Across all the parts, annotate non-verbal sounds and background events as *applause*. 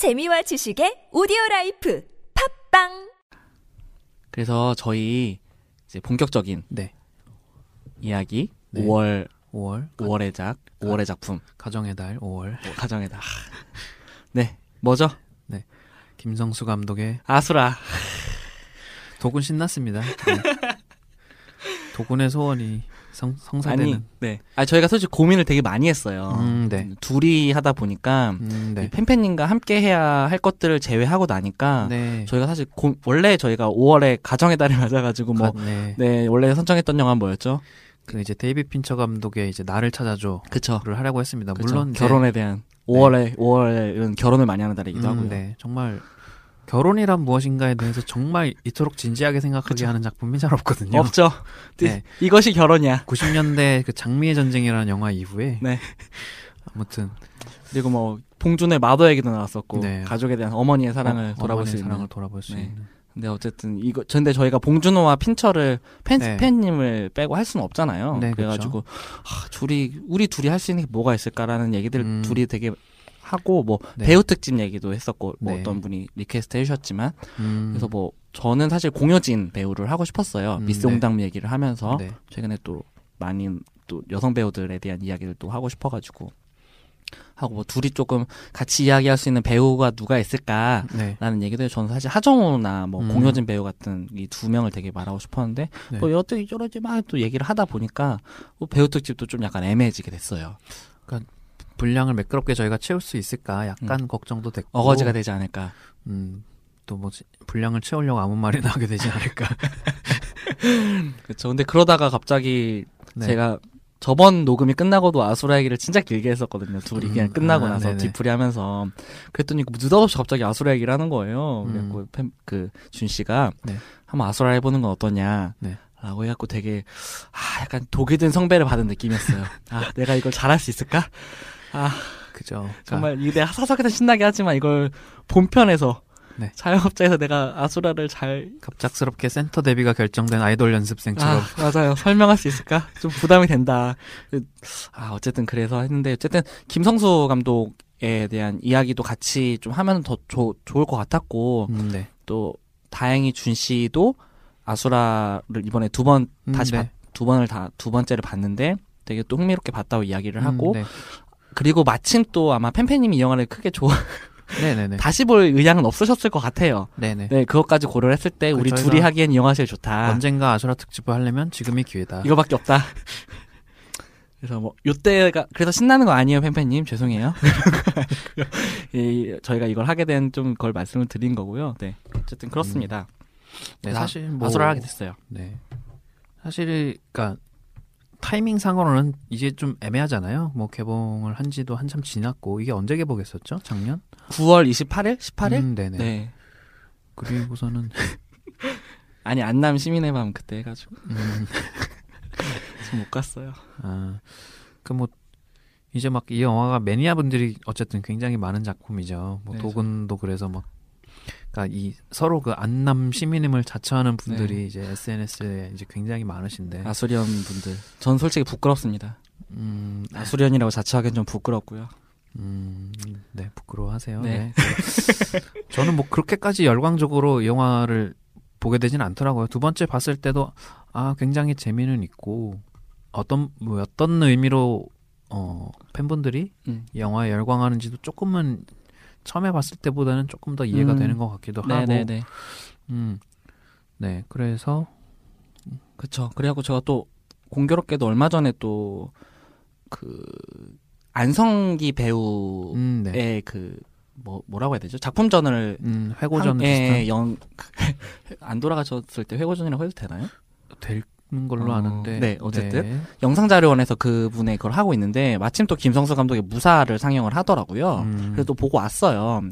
재미와 지식의 오디오 라이프 팟빵 그래서 저희 이제 본격적인 네. 이야기 네. 5월 5월 5월의 작 5월의 작품 가정의 달 5월 뭐 가정의 다. 네 뭐죠? 김성수 감독의 아수라. 도군 신났습니다. 네. 도군의 소원이 성, 성사되는 아니 네. 아 저희가 솔직히 고민을 되게 많이 했어요. 음, 네. 둘이 하다 보니까 음, 이 네. 팬팬님과 함께 해야 할 것들을 제외하고 나니까 네. 저희가 사실 고- 원래 저희가 5월에 가정의 달을 *laughs* 맞아가지고 뭐 가- 네. 네, 원래 선정했던 영화 는 뭐였죠? 그 이제 데이비 핀처 감독의 이제 나를 찾아줘를 그쵸. 하려고 했습니다. 그쵸. 물론 결혼에 대한 5월에 5월은 결혼을 많이 하는 달이기도 음, 하고요. 네. 정말 결혼이란 무엇인가에 대해서 정말 이토록 진지하게 생각하게 그쵸. 하는 작품이 잘 없거든요. 없죠. 네. 이것이 결혼이야. 90년대 그 장미의 전쟁이라는 영화 이후에 네. 아무튼 그리고 뭐 봉준의 마더 얘기도 나왔었고 네. 가족에 대한 어머니의 사랑을 어, 돌아볼 어머니의 수 있는. 사랑을 돌아볼 수 네. 있는 근데 어쨌든 이거 근데 저희가 봉준호와 핀처를 팬 네. 팬님을 빼고 할 수는 없잖아요. 네, 그래가지고 아, 둘이 우리 둘이 할 수 있는 게 뭐가 있을까라는 얘기들 음. 둘이 되게 하고 뭐 네. 배우 특집 얘기도 했었고 뭐 네. 어떤 분이 request 해주셨지만 음, 그래서 뭐 저는 사실 공효진 배우를 하고 싶었어요. 음, 미쓰 네. 홍당무 얘기를 하면서 네. 최근에 또 많은 또 여성 배우들에 대한 이야기를 또 하고 싶어가지고 하고 뭐 둘이 조금 같이 이야기할 수 있는 배우가 누가 있을까 네. 라는 얘기도 저는 사실 하정우나 뭐 음. 공효진 배우 같은 이 두 명을 되게 말하고 싶었는데 네. 뭐 여태 저러지 막또 얘기를 하다 보니까 뭐 배우 특집도 좀 약간 애매해지게 됐어요. 분량을 매끄럽게 저희가 채울 수 있을까 약간 걱정도 됐고 음. 어거지가 되지 않을까. 음, 또뭐 분량을 채우려고 아무 말이나 하게 되지 않을까. *laughs* 그렇죠. 근데 그러다가 갑자기 네. 제가 저번 녹음이 끝나고도 아수라 얘기를 진짜 길게 했었거든요. 둘이 음, 그냥 끝나고 아, 나서 네네. 뒤풀이 하면서 그랬더니 느닷없이 갑자기 아수라 얘기를 하는 거예요. 음. 그래갖고 팬- 그 준 씨가 네. 한번 아수라 해보는 건 어떠냐. 네. 라고 해갖고 되게 아 약간 독이 든 성배를 받은 느낌이었어요. 아 내가 이걸 잘할 수 있을까? 아 그죠. 그러니까 정말 이게 내가 사석에서 신나게 하지만 이걸 본편에서 네. 자영업자에서 내가 아수라를 잘 갑작스럽게 센터 데뷔가 결정된 아이돌 연습생처럼 아, 맞아요. 설명할 수 있을까? 좀 부담이 된다. 아, 어쨌든 그래서 했는데, 어쨌든 김성수 감독에 대한 이야기도 같이 좀 하면 더 조- 좋을 것 같았고, 음, 네. 또, 다행히 준 씨도 아수라를 이번에 두 번, 음, 다시 네. 봤- 두 번을 다, 두 번째를 봤는데, 되게 또 흥미롭게 봤다고 이야기를 하고, 음, 네. 그리고 마침 또 아마 팬팬님이 이 영화를 크게 좋아, 네네네. *laughs* 다시 볼 의향은 없으셨을 것 같아요. 네네. 네, 그것까지 고려를 했을 때, 그 우리 둘이 하기엔 이 영화가 제일 좋다. 언젠가 아수라 특집을 하려면 지금이 기회다. 이거밖에 없다. *laughs* 그래서 뭐 요때가 그래서 신나는 거 아니에요, 팬팬님 죄송해요. *laughs* 이, 저희가 이걸 하게 된 좀 그걸 말씀을 드린 거고요. 네, 어쨌든 그렇습니다. 네, 나- 사실 뭐 아수라 하게 됐어요. 네. 사실 그러니까 타이밍 상으로는 이제 좀 애매하잖아요. 뭐 개봉을 한 지도 한참 지났고 이게 언제 개봉했었죠? 작년? 9월 28일, 18일? 음, 네네. 네. 그리고서는 *laughs* 아니 안남 시민의 밤 그때 해가지고 음, *laughs* 못 갔어요. 아, 그 뭐 이제 막 이 영화가 매니아 분들이 어쨌든 굉장히 많은 작품이죠. 뭐 네, 도군도 그래서 막 그러니까 이 서로 그 안남 *laughs* 시민임을 자처하는 분들이 네. 이제 SNS에 이제 굉장히 많으신데. 아수리언 분들, 전 솔직히 부끄럽습니다. 음, 아수리언이라고 자처하기엔 좀 부끄럽고요. 음, 네, 부끄러워하세요. 네. 네. *laughs* 저는 뭐 그렇게까지 열광적으로 이 영화를 보게 되진 않더라고요. 두 번째 봤을 때도 아, 굉장히 재미는 있고 어떤 뭐 어떤 의미로 어, 팬분들이 음. 이 영화에 열광하는지도 조금은 처음에 봤을 때보다는 조금 더 이해가 음. 되는 것 같기도 하고. 네네네. 음. 네, 그래서 그쵸. 그래갖고 제가 또 공교롭게도 얼마 전에 또 그 안성기 배우의 음, 네. 그 뭐 뭐라고 해야 되죠? 작품전을 음, 회고전 한- 예, 영, *laughs* 안 돌아가셨을 때 회고전이라고 해도 되나요? 되는 걸로 어, 아는데. 네, 어쨌든. 네. 영상자료원에서 그분의 그걸 하고 있는데 마침 또 김성수 감독의 무사를 상영을 하더라고요. 음. 그래서 또 보고 왔어요.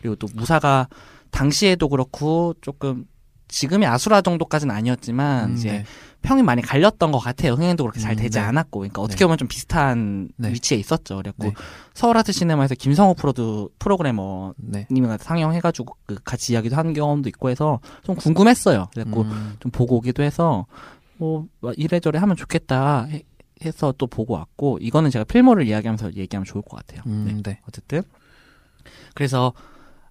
그리고 또 무사가 당시에도 그렇고 조금 지금의 아수라 정도까지는 아니었지만 음, 이제 네. 평이 많이 갈렸던 것 같아요. 흥행도 그렇게 잘 음, 되지 네. 않았고, 그러니까 어떻게 네. 보면 좀 비슷한 네. 위치에 있었죠. 그래갖고 네. 서울 아트 시네마에서 김성호 프로드 프로그래머 네. 님이 상영해가지고 그 같이 이야기도 한 경험도 있고 해서 좀 궁금했어요. 그래갖고 음, 좀 보고 오기도 해서 뭐 이래저래 하면 좋겠다 해- 해서 또 보고 왔고 이거는 제가 필모를 이야기하면서 얘기하면 좋을 것 같아요. 음, 네. 네. 어쨌든 그래서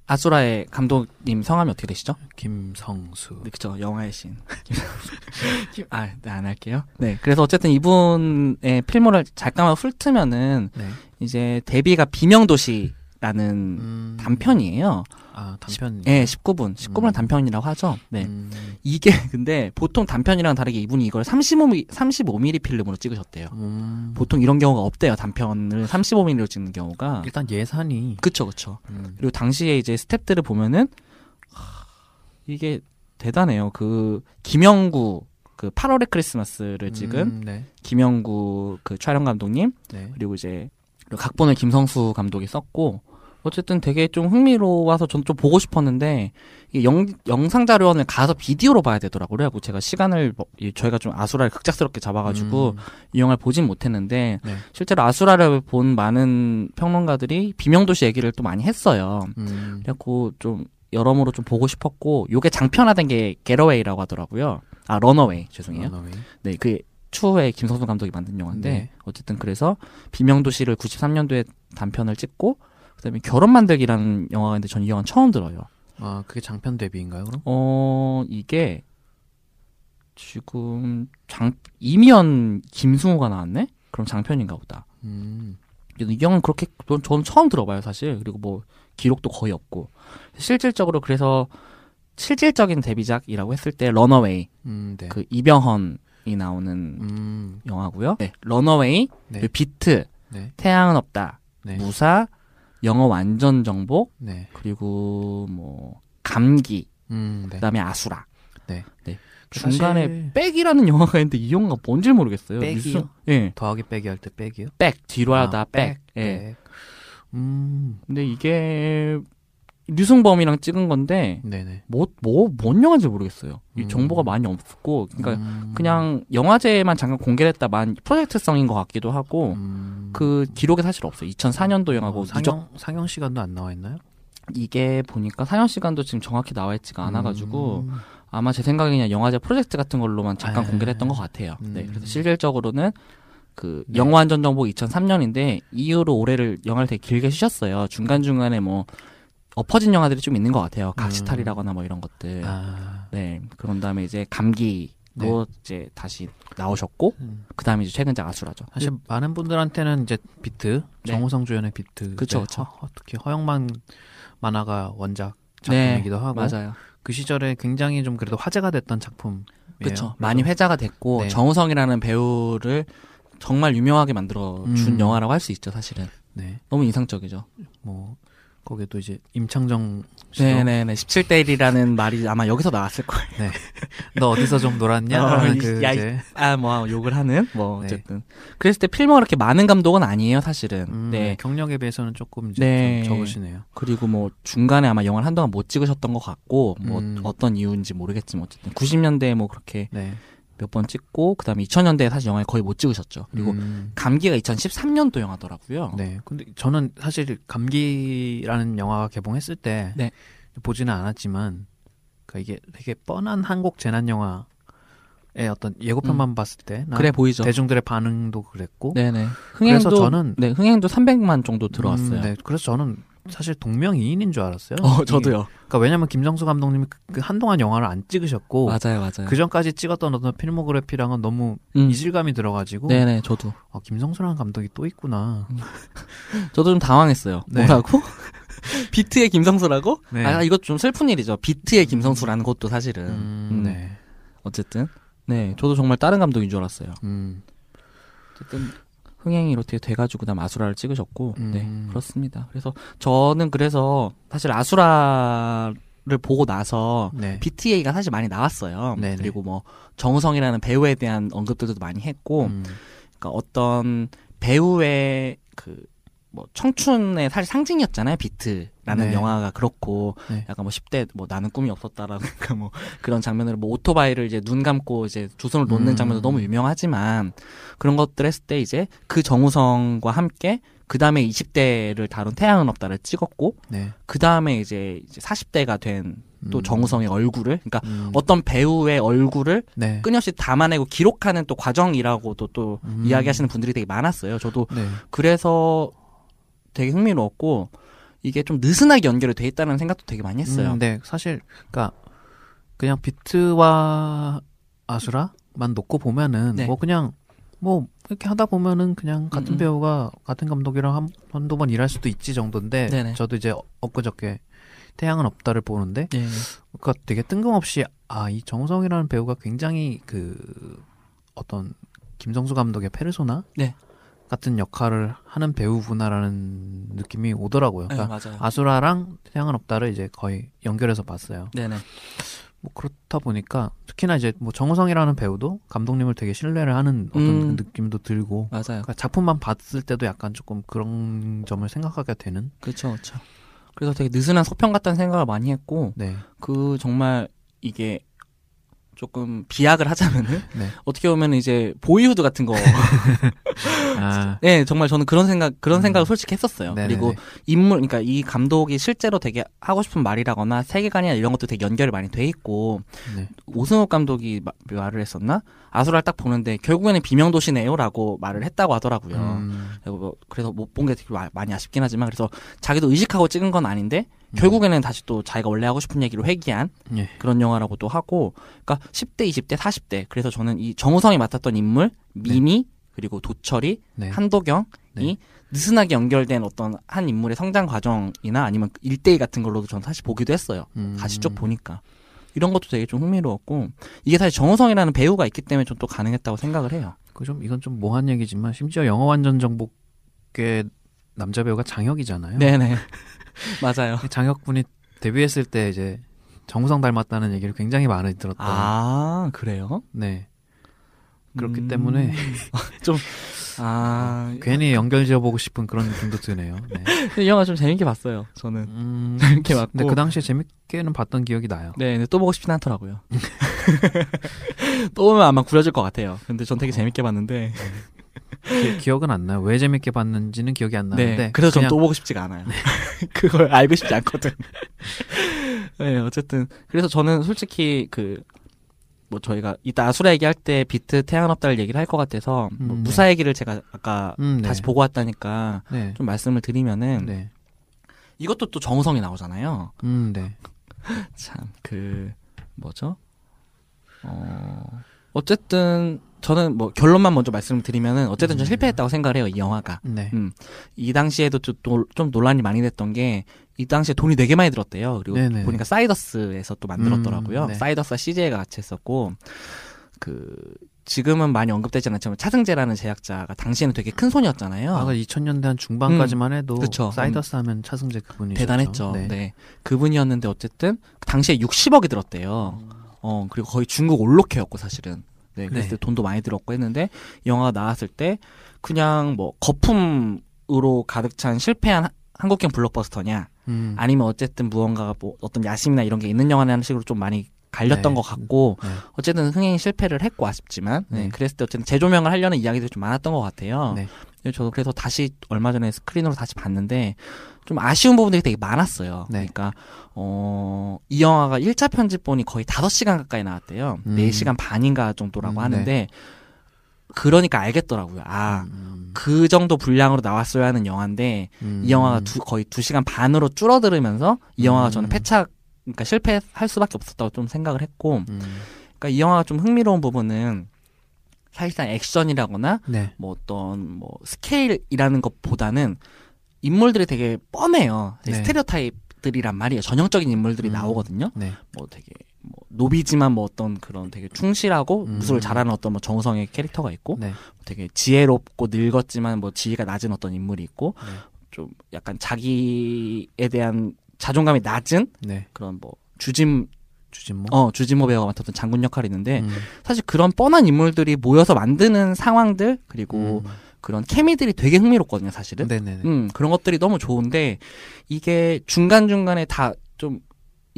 아수라의 감독님 성함이 어떻게 되시죠? 김성수. 네, 그쵸. 영화의 신. *laughs* 김- 아, 네, 안 할게요. 네. 그래서 어쨌든 이분의 필모를 잠깐만 훑으면은 네. 이제 데뷔가 비명도시라는 음. 단편이에요. 아 단편. 예, 19분. 19분 음. 단편이라고 하죠. 네. 음. 이게 *laughs* 근데 보통 단편이랑 다르게 이분이 이걸 35mm, 35mm 필름으로 찍으셨대요. 음. 보통 이런 경우가 없대요. 단편을 35mm로 찍는 경우가. 일단 예산이. 그쵸, 그쵸. 음. 그리고 당시에 이제 스탭들을 보면은 하, 이게 대단해요. 그 김영구 그 8월의 크리스마스를 찍은 음, 네. 김영구 그 촬영 감독님 네. 그리고 이제 그리고 각본을 김성수 감독이 썼고 어쨌든 되게 좀 흥미로워서 전좀 보고 싶었는데 영, 영상 자료원을 가서 비디오로 봐야 되더라고요. 그래갖고 제가 시간을 뭐- 이- 저희가 좀 아수라를 급작스럽게 잡아가지고 음. 이 영화를 보진 못했는데 네. 실제로 아수라를 본 많은 평론가들이 비명도시 얘기를 또 많이 했어요. 음. 그래갖고 좀 여러모로 좀 보고 싶었고 요게 장편화된 게 getaway라고 하더라고요. 아 런어웨이 죄송해요. 런어웨이. 네, 그 추후에 김성수 감독이 만든 영화인데 네. 어쨌든 그래서 비명도시를 93년도에 단편을 찍고 그다음에 결혼 만들기라는 영화가 있는데 전 이 영화 처음 들어요. 아 그게 장편 데뷔인가요 그럼? 어 이게 지금 장 이미연 김승우가 나왔네? 그럼 장편인가 보다. 음. 이 영화는 그렇게 전- 저는 처음 들어봐요 사실 그리고 뭐 기록도 거의 없고 실질적으로 그래서 실질적인 데뷔작이라고 했을 때 런어웨이 음. 네. 그 이병헌 이 나오는 음. 영화고요. 네, 런어웨이, 네. 그리고 비트, 네. 태양은 없다, 네. 무사, 영어 완전 정복, 네. 그리고 뭐 감기, 음. 네. 그다음에 아수라. 네. 네. 그 중간에 사실 백이라는 영화가 있는데 이 영화가 뭔지 모르겠어요. 백이요? 뉴스- 예. 더하기 빼기 할때 빼기요? 백 뒤로 아, 하다 백. 예. 백. 음. 근데 이게 류승범이랑 찍은 건데 네네. 뭐뭐 뭔 영화인지 모르겠어요. 이 음. 정보가 많이 없고 그러니까 음. 그냥 영화제만 잠깐 공개됐다만 프로젝트성인 것 같기도 하고 음. 그 기록이 사실 없어요. 2004년도 영화고 어, 누적 상영 상영 시간도 안 나와 있나요? 이게 보니까 상영 시간도 지금 정확히 나와 있지가 않아가지고 음. 아마 제 생각에 그냥 영화제 프로젝트 같은 걸로만 잠깐 아. 공개를 했던 것 같아요. 네, 음. 그래서 실질적으로는 그 네. 영화 안전 정보 2003년인데 이후로 올해를 영화를 되게 길게 쉬셨어요. 중간 중간에 뭐 엎어진 영화들이 좀 있는 것 같아요. 각시탈이라거나 뭐 이런 것들. 아. 네, 그런 다음에 이제 감기 로 네. 이제 다시 나오셨고 음. 그 다음에 이제 최근작 아수라죠. 사실 많은 분들한테는 이제 비트 네. 정우성 주연의 비트 그쵸, 네, 그쵸. 허- 특히 허영만 만화가 원작 네, 작품이기도 하고 맞아요. 그 시절에 굉장히 좀 그래도 화제가 됐던 작품 그렇죠. 많이 회자가 됐고 네. 정우성이라는 배우를 정말 유명하게 만들어 준 음. 영화라고 할 수 있죠, 사실은. 네. 너무 인상적이죠. 뭐 거기에 또 이제 임창정 씨도 네네네. 17대 1이라는 말이 아마 여기서 나왔을 거예요. 너 어디서 좀 놀았냐? 어, 그 야, 이- 이제 아, 뭐, 욕을 하는? 뭐, 네. 어쨌든. 그랬을 때 필모가 그렇게 많은 감독은 아니에요, 사실은. 음, 네. 경력에 비해서는 조금 이제 네. 좀 적으시네요. 그리고 뭐, 중간에 아마 영화를 한동안 못 찍으셨던 것 같고, 뭐, 음. 어떤 이유인지 모르겠지만, 어쨌든. 90년대에 뭐, 그렇게 네. 몇 번 찍고, 그 다음에 2000년대에 사실 영화를 거의 못 찍으셨죠. 그리고 음, 감기가 2013년도 영화더라고요. 네. 근데 저는 사실 감기라는 영화가 개봉했을 때 네. 보지는 않았지만 그러니까 이게 되게 뻔한 한국 재난 영화의 어떤 예고편만 봤을 때난 음. 그래 보이죠. 대중들의 반응도 그랬고 네네. 흥행도, 그래서 저는- 네, 흥행도 300만 정도 들어왔어요. 음, 네. 그래서 저는 사실 동명이인인 줄 알았어요. 어, 저도요. 그러니까 왜냐면 김정수 감독님이 그, 그 한동안 영화를 안 찍으셨고 맞아요, 맞아요. 그 전까지 찍었던 어떤 필모그래피랑은 너무 음. 이질감이 들어가지고 네네, 저도. 어, 김성수라는 감독이 또 있구나. *laughs* 저도 좀 당황했어요. 네. 뭐라고? *laughs* 비트의 김성수라고? 네. 아, 이거 좀 슬픈 일이죠. 비트의 김성수라는 것도 사실은. 음, 음. 네. 어쨌든. 네, 저도 정말 다른 감독인 줄 알았어요. 음, 어쨌든 흥행이 이렇게 돼가지고 그다음 아수라를 찍으셨고, 음. 네, 그렇습니다. 그래서 저는 그래서 사실 아수라 를 보고 나서 네. BTA가 사실 많이 나왔어요. 네네. 그리고 뭐 정우성이라는 배우에 대한 언급들도 많이 했고, 음, 그러니까 어떤 배우의 그 뭐 청춘의 사실 상징이었잖아요. 비트라는 네. 영화가 그렇고 네. 약간 뭐 10대 뭐 나는 꿈이 없었다라든가 *laughs* 뭐 그런 장면을 뭐 오토바이를 이제 눈 감고 이제 두 손을 놓는 음. 장면도 너무 유명하지만 그런 것들 했을 때 이제 그 정우성과 함께 그 다음에 20대를 다룬 태양은 없다를 찍었고 네. 그 다음에 이제 40대가 된또 음. 정우성의 얼굴을 그러니까 음, 어떤 배우의 얼굴을 네. 끊임없이 담아내고 기록하는 또 과정이라고도 또 음. 이야기하시는 분들이 되게 많았어요. 저도 네. 그래서 되게 흥미로웠고 이게 좀 느슨하게 연결이 돼 있다는 생각도 되게 많이 했어요. 음, 네, 사실 그러니까 그냥 비트와 아수라만 놓고 보면은 네. 뭐 그냥 뭐 이렇게 하다 보면은 그냥 같은 음, 음. 배우가 같은 감독이랑 한, 한두 번 일할 수도 있지 정도인데 네네. 저도 이제 엊그저께 태양은 없다를 보는데 예. 그러니까 되게 뜬금없이 아 이 정우성이라는 배우가 굉장히 그 어떤 김성수 감독의 페르소나 네. 같은 역할을 하는 배우구나라는 느낌이 오더라고요. 네, 그러니까 맞아요. 아수라랑 태양은 없다를 이제 거의 연결해서 봤어요. 네네. 뭐 그렇다 보니까 특히나 이제 뭐 정우성이라는 배우도 감독님을 되게 신뢰를 하는 어떤 음. 그 느낌도 들고 맞아요. 그러니까 작품만 봤을 때도 약간 조금 그런 점을 생각하게 되는 그렇죠, 그렇죠. 그래서 되게 느슨한 소평 같다는 생각을 많이 했고 네. 그 정말 이게 조금 비약을 하자면은 네. 어떻게 보면 이제 보이후드 같은 거. *laughs* 아, *laughs* 네, 정말 저는 그런 생각 그런 음. 생각을 솔직히 했었어요. 네네네. 그리고 인물, 그러니까 이 감독이 실제로 되게 하고 싶은 말이라거나 세계관이나 이런 것도 되게 연결이 많이 돼 있고 네. 오승욱 감독이 마- 말을 했었나? 아수라를 딱 보는데 결국에는 비명도시네요라고 말을 했다고 하더라고요. 음, 뭐 그래서 못 본 게 되게 마- 많이 아쉽긴 하지만 그래서 자기도 의식하고 찍은 건 아닌데 음. 결국에는 다시 또 자기가 원래 하고 싶은 얘기로 회귀한 예. 그런 영화라고도 하고 그러니까 10대, 20대, 40대 그래서 저는 이 정우성이 맡았던 인물 미미 그리고 도철이 네. 한도경이 네. 느슨하게 연결된 어떤 한 인물의 성장 과정이나 아니면 일대일 같은 걸로도 저는 사실 보기도 했어요. 음. 다시 쭉 보니까 이런 것도 되게 좀 흥미로웠고 이게 사실 정우성이라는 배우가 있기 때문에 좀 또 가능했다고 생각을 해요. 그 좀 이건 좀 모한 얘기지만 심지어 영화 완전 정복의 남자 배우가 장혁이잖아요. 네네 *laughs* *laughs* 맞아요. 장혁분이 데뷔했을 때 이제 정우성 닮았다는 얘기를 굉장히 많이 들었던. 아 그래요? 네. 그렇기 음. 때문에 *laughs* 아 괜히 연결 지어 보고 싶은 그런 느낌도 드네요. 네. 이 영화 좀 재밌게 봤어요. 저는 음, *laughs* 재밌게 봤고. 근데 그 당시에 재밌게는 봤던 기억이 나요. 네, 또 보고 싶진 않더라고요. 또 보면 아마 구려질 것 같아요. 근데 전 되게 재밌게 봤는데. 기, 억은안 나요. 왜 재밌게 봤는지는 기억이 안 네. 나는데. 그래서 전 그냥 또 보고 싶지가 않아요. *laughs* 그걸 알고 싶지 않거든. *laughs* 네, 어쨌든. 그래서 저는 솔직히 그, 뭐 저희가 이따 아수라 얘기할 때 비트 태양 없다를 얘기를 할 것 같아서 뭐 음, 네. 무사 얘기를 제가 아까 음, 네. 다시 보고 왔다니까 네. 좀 말씀을 드리면은 네. 이것도 또 정우성이 나오잖아요. 음, 네. *laughs* 참, 그, 뭐죠? 어, 어쨌든, 저는 뭐 결론만 먼저 말씀을 드리면은, 어쨌든 전 음. 실패했다고 생각을 해요, 이 영화가. 네. 음, 이 당시에도 좀, 놀- 좀 논란이 많이 됐던 게, 이 당시에 돈이 되게 많이 들었대요. 그리고 네네. 보니까 사이더스에서 또 만들었더라고요. 음, 네. 사이더스와 CJ가 같이 했었고, 그, 지금은 많이 언급되지 않지만 차승재라는 제작자가 당시에는 되게 큰 손이었잖아요. 아까 2000년대 한 중반까지만 해도 음. 그쵸. 사이더스 하면 차승재 그분이셨죠. 대단했죠. 네. 네. 그분이었는데 어쨌든 그 당시에 60억이 들었대요. 어 그리고 거의 중국 올로케였고 사실은. 네. 그랬을 네. 때 돈도 많이 들었고 했는데 이 영화가 나왔을 때 그냥 뭐 거품으로 가득 찬 실패한 하- 한국형 블록버스터냐 음. 아니면 어쨌든 무언가가 뭐 어떤 야심이나 이런 게 있는 영화냐는 식으로 좀 많이 갈렸던 네. 것 같고 네. 어쨌든 흥행이 실패를 했고 아쉽지만 네. 네. 그랬을 때 어쨌든 재조명을 하려는 이야기들이 좀 많았던 것 같아요. 네. 네, 저도 그래서 다시 얼마 전에 스크린으로 다시 봤는데 좀 아쉬운 부분들이 되게 많았어요. 네. 그러니까 어, 이 영화가 1차 편집본이 거의 5시간 가까이 나왔대요. 음. 4시간 반인가 정도라고 음, 하는데 그러니까 알겠더라고요. 아, 음. 그 정도 분량으로 나왔어야 하는 영화인데 음. 이 영화가 두, 거의 2시간 반으로 줄어들으면서 이 영화가 저는 음. 패착 그러니까 실패할 수밖에 없었다고 좀 생각을 했고 음. 그러니까 이 영화가 좀 흥미로운 부분은 사실상 액션이라거나 네. 뭐 어떤 뭐 스케일이라는 것보다는 인물들이 되게 뻔해요. 되게 네. 스테레오타입들이란 말이에요. 전형적인 인물들이 음. 나오거든요. 네. 뭐 되게 뭐 노비지만 뭐 어떤 그런 되게 충실하고 음. 무술을 잘하는 어떤 뭐 정우성의 캐릭터가 있고 네. 되게 지혜롭고 늙었지만 뭐 지위가 낮은 어떤 인물이 있고 네. 좀 약간 자기에 대한 자존감이 낮은 네. 그런 뭐 주짐 주진모. 어 주진모 배우가 맡았던 장군 역할이 있는데 음. 사실 그런 뻔한 인물들이 모여서 만드는 상황들 그리고 음. 그런 케미들이 되게 흥미롭거든요, 사실은. 네네네. 음, 그런 것들이 너무 좋은데 이게 중간 중간에 다 좀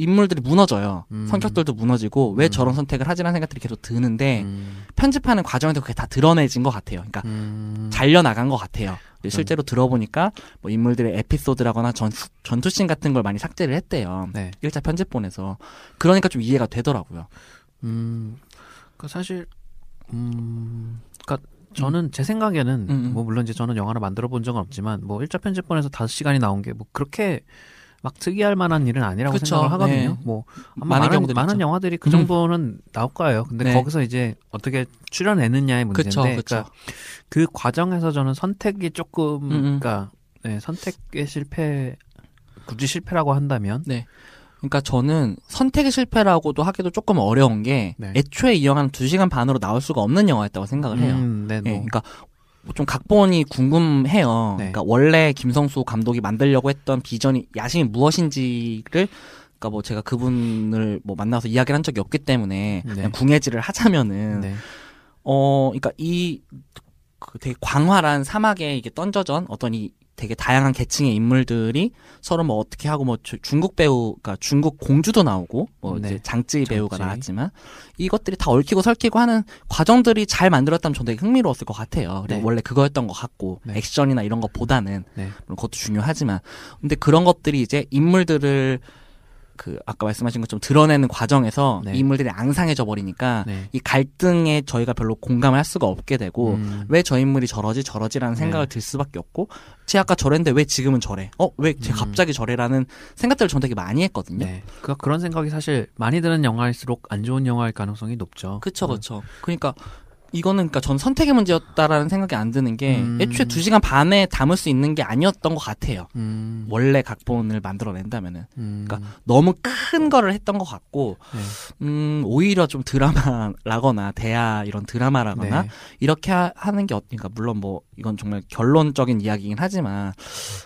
인물들이 무너져요. 음. 성격들도 무너지고 왜 음. 저런 선택을 하지라는 생각들이 계속 드는데 음. 편집하는 과정에서 그게 다 드러내진 것 같아요. 그러니까 음. 잘려 나간 것 같아요. 실제로 들어보니까 뭐 인물들의 에피소드라거나 전, 전투씬 같은 걸 많이 삭제를 했대요. 네. 1차 편집본에서. 그러니까 좀 이해가 되더라고요. 음. 그 사실 음. 그니까 저는 제 생각에는 음, 음. 뭐 물론 이제 저는 영화를 만들어 본 적은 없지만 뭐 1차 편집본에서 5시간이 나온 게 뭐 그렇게 막 특이할 만한 일은 아니라고 그쵸, 생각을 하거든요. 네. 뭐 아마 많은 많은 많은. 영화들이 그 음. 정도는 나올 거예요. 근데 네. 거기서 이제 어떻게 출연해느냐의 문제인데 그쵸, 그쵸. 그러니까 그 과정에서 저는 선택이 조금 음, 음. 그러니까 네, 선택의 실패 굳이 실패라고 한다면 그러니까 저는 선택의 실패라고도 하기도 조금 어려운 게 네. 애초에 이 영화는 2시간 반으로 나올 수가 없는 영화였다고 생각을 해요. 음, 네, 예, 뭐. 그러니까 뭐 좀 각본이 궁금해요. 네. 그러니까 원래 김성수 감독이 만들려고 했던 비전이 야심이 무엇인지를 그러니까 뭐 제가 그분을 뭐 만나서 이야기를 한 적이 없기 때문에 네. 그냥 궁예지를 하자면은 네. 어 그러니까 이 그 되게 광활한 사막에 이게 던져전 어떤 이 되게 다양한 계층의 인물들이 서로 뭐 어떻게 하고 뭐 주- 중국 배우 그러니까 중국 공주도 나오고 뭐 네. 이제 장쯔 배우가 장쯔. 나왔지만 이것들이 다 얽히고 설키고 하는 과정들이 잘 만들었다면 저는 되게 흥미로웠을 것 같아요. 네. 원래 그거였던 것 같고 네. 액션이나 이런 것보다는 네. 물론 그것도 중요하지만 근데 그런 것들이 이제 인물들을 그 아까 말씀하신 것처럼 드러내는 과정에서 네. 이 인물들이 앙상해져 버리니까 네. 이 갈등에 저희가 별로 공감을 할 수가 없게 되고 음, 왜저 인물이 저러지 저러지라는 네. 생각을 들 수밖에 없고 쟤 아까 저랬는데 왜 지금은 저래 어 왜쟤 음. 갑자기 저래라는 생각들을 저는 되게 많이 했거든요 네. 그 그런 생각이 사실 많이 드는 영화일수록 안 좋은 영화일 가능성이 높죠. 그쵸 그쵸 그러니까 이거는 그러니까 전 선택의 문제였다라는 생각이 안 드는 게 음. 애초에 두 시간 반에 담을 수 있는 게 아니었던 것 같아요 음, 원래 각본을 만들어낸다면은 음, 그러니까 너무 큰 거를 했던 것 같고 네. 음 오히려 좀 드라마라거나 대화 이런 드라마라거나 네. 이렇게 하, 하는 게 어니까 물론 뭐 이건 정말 결론적인 이야기긴 하지만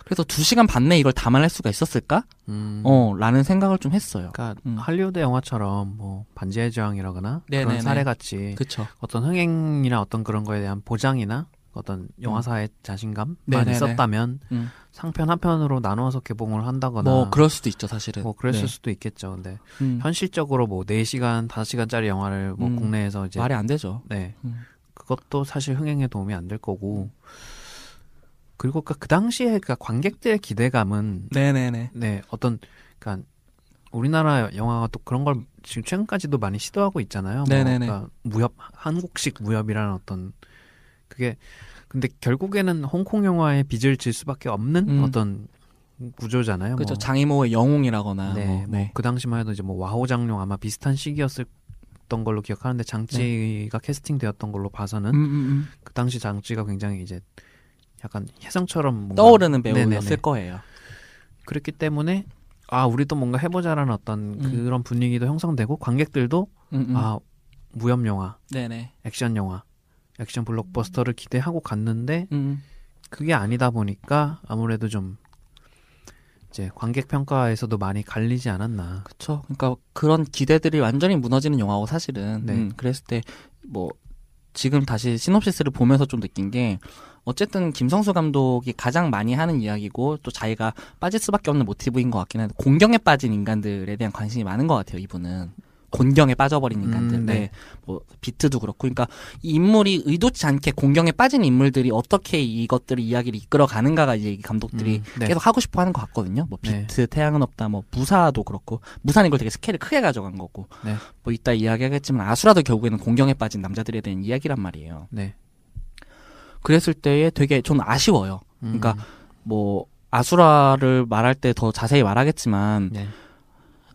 그래서 두 시간 반 내에 이걸 담아낼 수가 있었을까? 음, 어라는 생각을 좀 했어요. 그러니까 음. 할리우드 영화처럼 뭐 반지의 제왕이라거나. 그런 사례 같이 그쵸. 어떤 흥행 이나 어떤 그런 거에 대한 보장이나 어떤 영화사의 자신감만 네네네. 있었다면 음. 상편 한 편으로 나눠서 개봉을 한다거나 뭐 그럴 수도 있죠 사실은. 뭐 그랬을 네. 수도 있겠죠. 근데 음. 현실적으로 뭐 4시간, 5시간짜리 영화를 뭐 음. 국내에서 이제 말이 안 되죠. 네. 음. 그것도 사실 흥행에 도움이 안 될 거고. 그리고 그, 그 당시에 그 관객들의 기대감은 네네네. 네, 어떤 그러니까 우리나라 영화가 또 그런 걸 지금 최근까지도 많이 시도하고 있잖아요. 뭐 네네네. 그러니까 무협 한국식 무협이라는 어떤 그게 근데 결국에는 홍콩 영화에 빚을 질 수밖에 없는 음. 어떤 구조잖아요. 그죠 뭐. 장이모의 영웅이라거나. 네, 뭐, 뭐 네. 그 당시만 해도 이제 뭐 와호 장룡 아마 비슷한 시기였었던 걸로 기억하는데 장찌가 캐스팅되었던 걸로 봐서는 음, 음, 음. 그 당시 장찌가 굉장히 이제 약간 혜성처럼 뭔가 떠오르는 배우였을 네네네. 거예요. 그랬기 때문에 아 우리도 뭔가 해보자라는 어떤 음. 그런 분위기도 형성되고 관객들도 음, 음. 아 무협 영화, 네네. 액션 영화, 액션 블록버스터를 기대하고 갔는데 음. 그게 아니다 보니까 아무래도 좀 이제 관객 평가에서도 많이 갈리지 않았나. 그쵸. 그러니까 그런 기대들이 완전히 무너지는 영화고 사실은. 네. 음, 그랬을 때 뭐 지금 다시 시놉시스를 보면서 좀 느낀 게 어쨌든 김성수 감독이 가장 많이 하는 이야기고 또 자기가 빠질 수밖에 없는 모티브인 것 같긴 한데 공경에 빠진 인간들에 대한 관심이 많은 것 같아요. 이분은. 곤경에 빠져버린 인간들. 음, 네. 네. 뭐 비트도 그렇고. 그러니까 이 인물이 의도치 않게 공경에 빠진 인물들이 어떻게 이것들을 이야기를 이끌어 가는가가 이제 이 감독들이 음, 네. 계속 하고 싶어 하는 것 같거든요. 뭐 네. 비트, 태양은 없다, 뭐 무사도 그렇고 무사는 이걸 되게 스케일을 크게 가져간 거고. 네. 뭐 이따 이야기하겠지만 아수라도 결국에는 공경에 빠진 남자들에 대한 이야기란 말이에요. 네. 그랬을 때에 되게 좀 아쉬워요. 음, 그러니까 뭐 아수라를 말할 때 더 자세히 말하겠지만 네.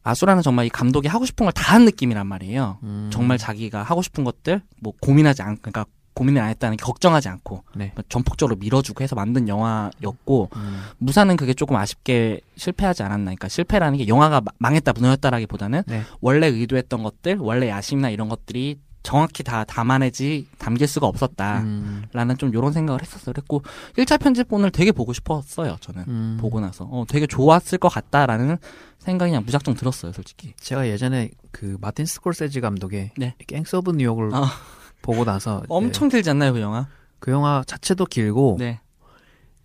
아수라는 정말 이 감독이 하고 싶은 걸 다 한 느낌이란 말이에요. 음, 정말 자기가 하고 싶은 것들 뭐 고민하지 않 그러니까 고민을 안 했다는 게 걱정하지 않고 네. 전폭적으로 밀어주고 해서 만든 영화였고 음, 무사는 그게 조금 아쉽게 실패하지 않았나. 그러니까 실패라는 게 영화가 마- 망했다, 무너졌다라기보다는 네. 원래 의도했던 것들, 원래 야심이나 이런 것들이 정확히 다 담아내지 담길 수가 없었다라는 음, 좀 이런 생각을 했었어요. 그랬고 1차 편집본을 되게 보고 싶었어요. 저는 음. 보고 나서 어, 되게 좋았을 것 같다라는 생각이 그냥 무작정 들었어요, 솔직히. 제가 예전에 그 마틴 스콜세지 감독의 네. 갱스 오브 뉴욕을 아. 보고 나서 엄청 길지 않나요, 그 영화? 네, 그 영화 자체도 길고 네,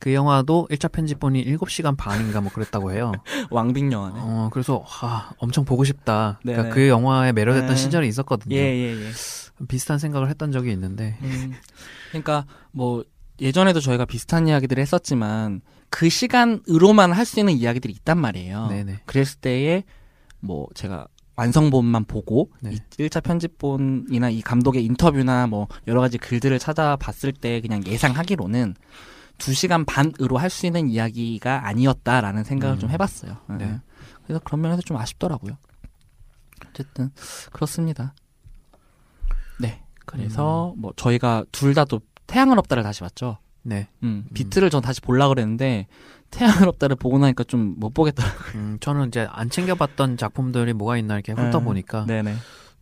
그 영화도 1차 편집본이 7시간 반인가 뭐 그랬다고 해요. *laughs* 왕빙 영화네. 어, 그래서 와, 엄청 보고 싶다. 그러니까. 그 영화에 매료됐던 네. 시절이 있었거든요. 예, 예, 예. 비슷한 생각을 했던 적이 있는데 음, 그러니까 뭐 예전에도 저희가 비슷한 이야기들을 했었지만 그 시간으로만 할 수 있는 이야기들이 있단 말이에요. 네네. 그랬을 때에 뭐 제가 완성본만 보고 네. 이 1차 편집본이나 이 감독의 인터뷰나 뭐 여러 가지 글들을 찾아봤을 때 그냥 예상하기로는 2시간 반으로 할 수 있는 이야기가 아니었다라는 생각을 음. 좀 해봤어요. 예. 네. 그래서 그런 면에서 좀 아쉽더라고요. 어쨌든 그렇습니다. 네. 그래서 음. 뭐 저희가 둘 다 또 태양은 없다를 다시 봤죠. 네. 음, 비트를 전 다시 보려 그랬는데 태양은 없다를 보고 나니까 좀 못 보겠더라고요. 음, 저는 이제 안 챙겨봤던 작품들이 뭐가 있나 이렇게 훑어보니까 네네.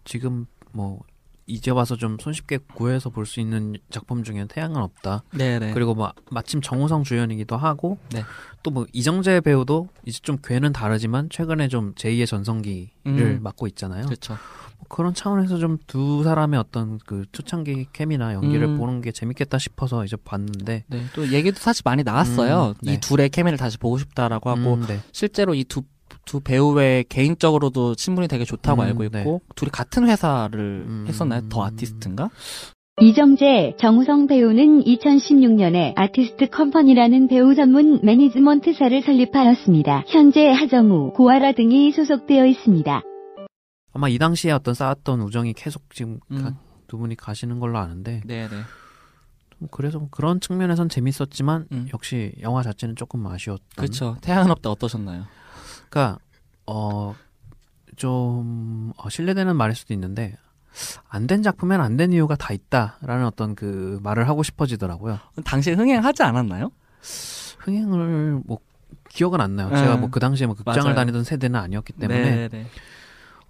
지금 뭐 이제 와서 좀 손쉽게 구해서 볼 수 있는 작품 중엔 태양은 없다. 네네. 그리고 뭐 마침 정우성 주연이기도 하고 네. 또뭐 이정재 배우도 이제 좀 괴는 다르지만 최근에 좀 제2의 전성기를 음. 맡고 있잖아요. 그렇죠. 뭐 그런 차원에서 좀 두 사람의 어떤 그 초창기 케미나 연기를 음. 보는 게 재밌겠다 싶어서 이제 봤는데 네. 또 얘기도 사실 많이 나왔어요. 음, 네. 이 둘의 케미를 다시 보고 싶다라고 하고 음, 네. 실제로 이 두 두 배우의 개인적으로도 친분이 되게 좋다고 음, 알고 있고 둘이 같은 회사를 음. 했었나요? 더 아티스트인가? 이정재, 정우성 배우는 2016년에 아티스트 컴퍼니라는 배우 전문 매니지먼트사를 설립하였습니다. 현재 하정우, 고아라 등이 소속되어 있습니다. 아마 이 당시에 어떤 쌓았던 우정이 계속 지금 가- 음. 두 분이 가시는 걸로 아는데 네네. 좀 그래서 그런 측면에선 재밌었지만 음. 역시 영화 자체는 조금 아쉬웠던 그렇죠. 태양은 없다 어떠셨나요? 그러니까 어 좀 어, 신뢰되는 말일 수도 있는데 안 된 작품엔 안 된 이유가 다 있다라는 어떤 그 말을 하고 싶어지더라고요. 당시에 흥행하지 않았나요? 흥행을 뭐 기억은 안 나요. 네. 제가 뭐 그 당시에 뭐 극장을 맞아요. 다니던 세대는 아니었기 때문에 네네.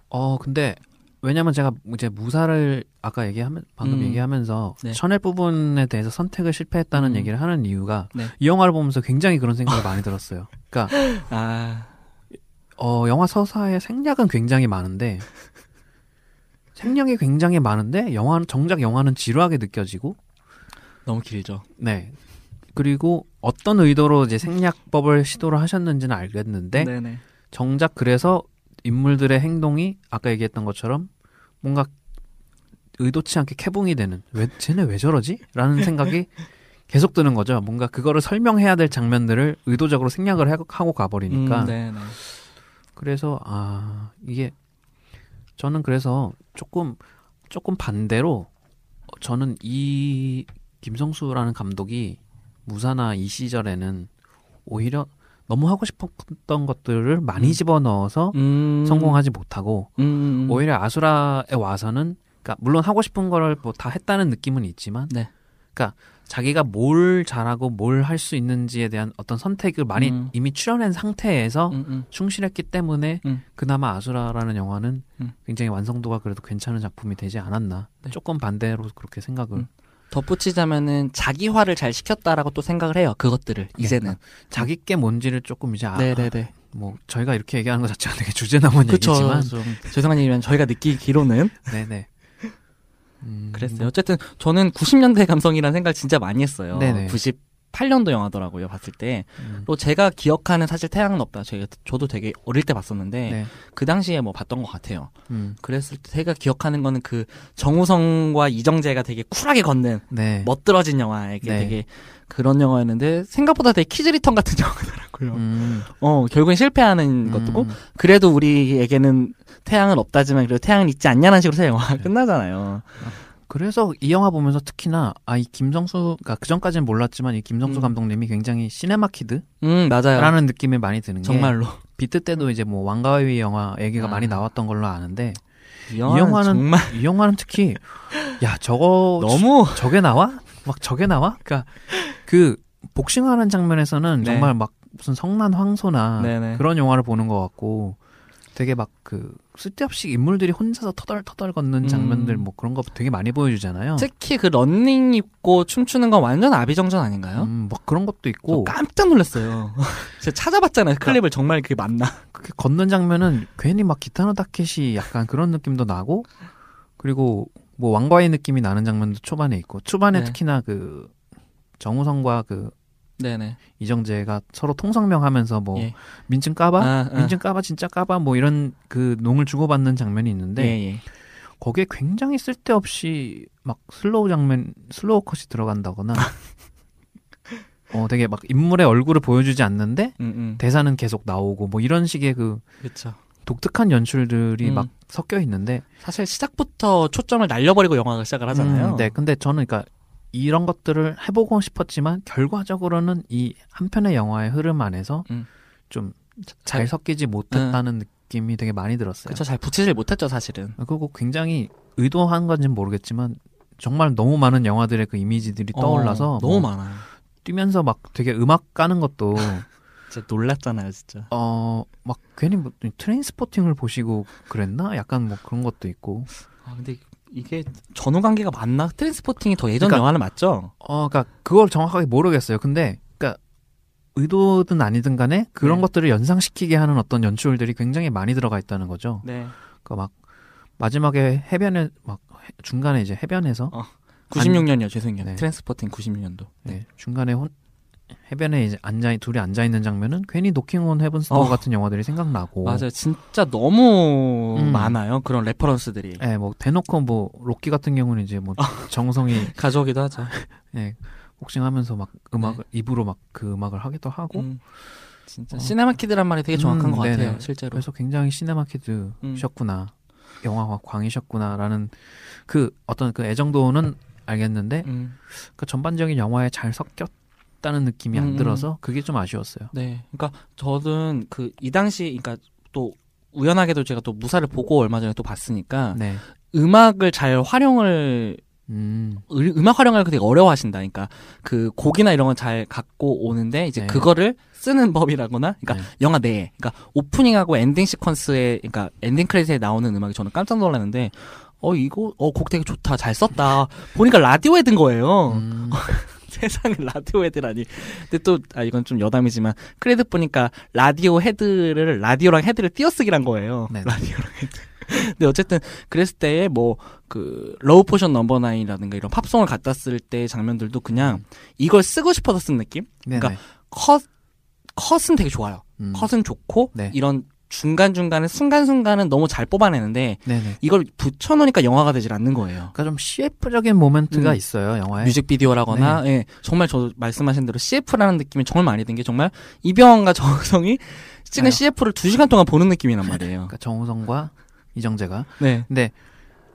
어 근데 왜냐면 제가 이제 무사를 아까 얘기하면 방금 음. 얘기하면서 네. 천의 부분에 대해서 선택을 실패했다는 음. 얘기를 하는 이유가 네. 이 영화를 보면서 굉장히 그런 생각을 많이 들었어요. 그러니까 *laughs* 아 어 영화 서사의 생략은 굉장히 많은데 *laughs* 생략이 굉장히 많은데 영화는 정작 영화는 지루하게 느껴지고 너무 길죠. 네 그리고 어떤 의도로 이제 생략법을 시도를 하셨는지는 알겠는데 네네. 정작 그래서 인물들의 행동이 아까 얘기했던 것처럼 뭔가 의도치 않게 캐붕이 되는 왜 쟤네 왜 저러지? 라는 생각이 *laughs* 계속 드는 거죠. 뭔가 그거를 설명해야 될 장면들을 의도적으로 생략을 해- 하고 가버리니까 음, 네네. 그래서 아 이게 저는 그래서 조금 조금 반대로 저는 이 김성수라는 감독이 무사나 이 시절에는 오히려 너무 하고 싶었던 것들을 많이 음. 집어넣어서 음, 성공하지 못하고 음, 음, 음. 오히려 아수라에 와서는 그러니까 물론 하고 싶은 거를 뭐 다 했다는 느낌은 있지만 네. 그러니까 자기가 뭘 잘하고 뭘 할 수 있는지에 대한 어떤 선택을 많이 음. 이미 추려낸 상태에서 음, 음. 충실했기 때문에 음. 그나마 아수라라는 영화는 음. 굉장히 완성도가 그래도 괜찮은 작품이 되지 않았나 네. 조금 반대로 그렇게 생각을 음. 덧붙이자면은 자기화를 잘 시켰다라고 또 생각을 해요. 그것들을 이제는. 자기 게 뭔지를 조금 이제 아, 네네네. 뭐 저희가 이렇게 얘기하는 것 자체가 되게 주제 넘은 그쵸. 얘기지만 좀 죄송한 얘기면 저희가 느끼기로는 *laughs* 네네 음, 그랬어요. 어쨌든 저는 90년대 감성이라는 생각을 진짜 많이 했어요. 네네. 98년도 영화더라고요. 봤을 때. 음, 또 제가 기억하는 사실 태양은 없다. 제가 저도 되게 어릴 때 봤었는데 네. 그 당시에 뭐 봤던 것 같아요. 음, 그랬을 때 제가 기억하는 거는 그 정우성과 이정재가 되게 쿨하게 걷는 네. 멋들어진 영화 이게 네. 되게 그런 영화였는데 생각보다 되게 키즈 리턴 같은 *laughs* 영화더라고요. 음, 어 결국엔 실패하는 것도 음, 그래도 우리에게는 태양은 없다지만 그래도 태양은 있지 않냐는 식으로 서 영화가 네. 끝나잖아요. 그래서 이 영화 보면서 특히나 아 이 김성수 그러니까 그 전까지는 몰랐지만 이 김성수 음. 감독님이 굉장히 cinema kid라는 음 맞아요. 느낌이 많이 드는 게 정말로 비트 때도 이제 뭐 왕가위 영화 얘기가 아. 많이 나왔던 걸로 아는데 이이 영화는, 영화는 정말 이 영화는 특히 야 저거 *laughs* 너무 저게 나와? 막 저게 나와? 그러니까 그 복싱하는 장면에서는 네. 정말 막 무슨 성난 황소나 네네. 그런 영화를 보는 것 같고 되게 막 그 쓸데없이 인물들이 혼자서 터덜터덜 걷는 음. 장면들 뭐 그런 거 되게 많이 보여주잖아요. 특히 그 런닝 입고 춤추는 건 완전 아비정전 아닌가요? 음, 막 그런 것도 저 있고 깜짝 놀랐어요. *laughs* 제가 찾아봤잖아요. 클립을 정말 그게 맞나? 그렇게 걷는 장면은 괜히 막 기타노 다케시 약간 그런 느낌도 나고 그리고 뭐 왕가위 느낌이 나는 장면도 초반에 있고 초반에 네. 특히나 그 정우성과 그 네네. 이정재가 서로 통성명하면서 뭐 예. 민증 까봐 아, 아. 민증 까봐 진짜 까봐 뭐 이런 그 농을 주고받는 장면이 있는데 예, 예. 거기에 굉장히 쓸데없이 막 슬로우 장면 슬로우 컷이 들어간다거나 *laughs* 어 되게 막 인물의 얼굴을 보여주지 않는데 음, 음. 대사는 계속 나오고 뭐 이런 식의 그 그렇죠. 독특한 연출들이 음. 막 섞여 있는데 사실 시작부터 초점을 날려버리고 영화가 시작을 하잖아요. 음, 네, 근데 저는 그러니까 이런 것들을 해보고 싶었지만 결과적으로는 이 한 편의 영화의 흐름 안에서 음. 좀잘 섞이지 못했다는 느낌이 되게 많이 들었어요. 그쵸 잘 붙이질 못했죠 사실은. 그리고 굉장히 의도한 건지는 모르겠지만 정말 너무 많은 영화들의 그 이미지들이 떠올라서 어, 너무 뭐 많아요. 뛰면서 막 되게 음악 까는 것도 *laughs* 진짜 놀랐잖아요 진짜. 어 막 괜히 뭐 Trainspotting을 보시고 그랬나? 약간 뭐 그런 것도 있고. 아 근데 이게 전후 관계가 맞나? Trainspotting이 더 예전 그러니까- 영화는 맞죠? 어, 그러니까 그걸 정확하게 모르겠어요. 근데 그러니까 의도든 아니든 간에 그런 네. 것들을 연상시키게 하는 어떤 연출들이 굉장히 많이 들어가 있다는 거죠. 네. 그러니까 막 마지막에 해변에 막 해- 중간에 이제 해변에서 어. 96년이요 죄송해요. 네. Trainspotting 96년도. 네, 중간에 혼, 해변에 이제 앉아 둘이 앉아 있는 장면은 괜히 Knockin' on Heaven's Door 어. 같은 영화들이 생각나고 맞아요. 진짜 너무 음. 많아요. 그런 레퍼런스들이. 예, 뭐 대놓고 뭐 로키 같은 경우는 이제 뭐 정우성이 *laughs* 가져오기도 하죠. *laughs* 예, 복싱하면서 막 음악을 입으로 막 그 음악을 하기도 하고 음. 진짜 어. cinema kid란 말이 되게 정확한 음, 것 같아요. 네네. 실제로. 그래서 굉장히 cinema kid셨구나 영화가 광이셨구나라는 그 어떤 그 애정도는 알겠는데 음. 그 전반적인 영화에 잘 섞였 다는 느낌이 음, 안 음. 들어서 그게 좀 아쉬웠어요. 네. 그러니까 저는 그 이 당시 그러니까 또 우연하게도 제가 또 무사를 보고 얼마 전에 또 봤으니까 네. 음악을 잘 활용을 음. 을- 음악 활용을 되게 어려워하신다. 그러니까 그 곡이나 이런 건 잘 갖고 오는데 이제 네. 그거를 쓰는 법이라거나, 그러니까 네. 영화 내에, 그러니까 오프닝하고 엔딩 시퀀스에, 그러니까 엔딩 크레딧에 나오는 음악이 저는 깜짝 놀랐는데, 어 이거 어 곡 되게 좋다, 잘 썼다. 보니까 라디오헤드인 거예요. 음. *laughs* 세상에 라디오 헤드라니. 근데 또, 아, 이건 좀 여담이지만, 크레딧 보니까 라디오 헤드를, 라디오랑 헤드를 띄어쓰기한 거예요. 네네. 라디오랑 헤드. 근데 어쨌든, 그랬을 때에 뭐, 그, Love Potion Number Nine이라든가 이런 팝송을 갖다 쓸 때 장면들도 그냥 이걸 쓰고 싶어서 쓴 느낌? 네네. 그러니까 컷, 컷은 되게 좋아요. 음. 컷은 좋고, 네. 이런 중간중간에 순간순간은 너무 잘 뽑아내는데, 네네. 이걸 붙여놓으니까 영화가 되질 않는 거예요. 그러니까 좀 CF적인 모멘트가 음. 있어요 영화에. 뮤직비디오라거나 예, 정말 저 말씀하신 대로 CF라는 느낌이 정말 많이 든 게 정말 이병헌과 *laughs* 정우성이 찍은 아유. CF를 두 시간 동안 보는 느낌이란 말이에요. 그러니까 정우성과 이정재가. 네, 근데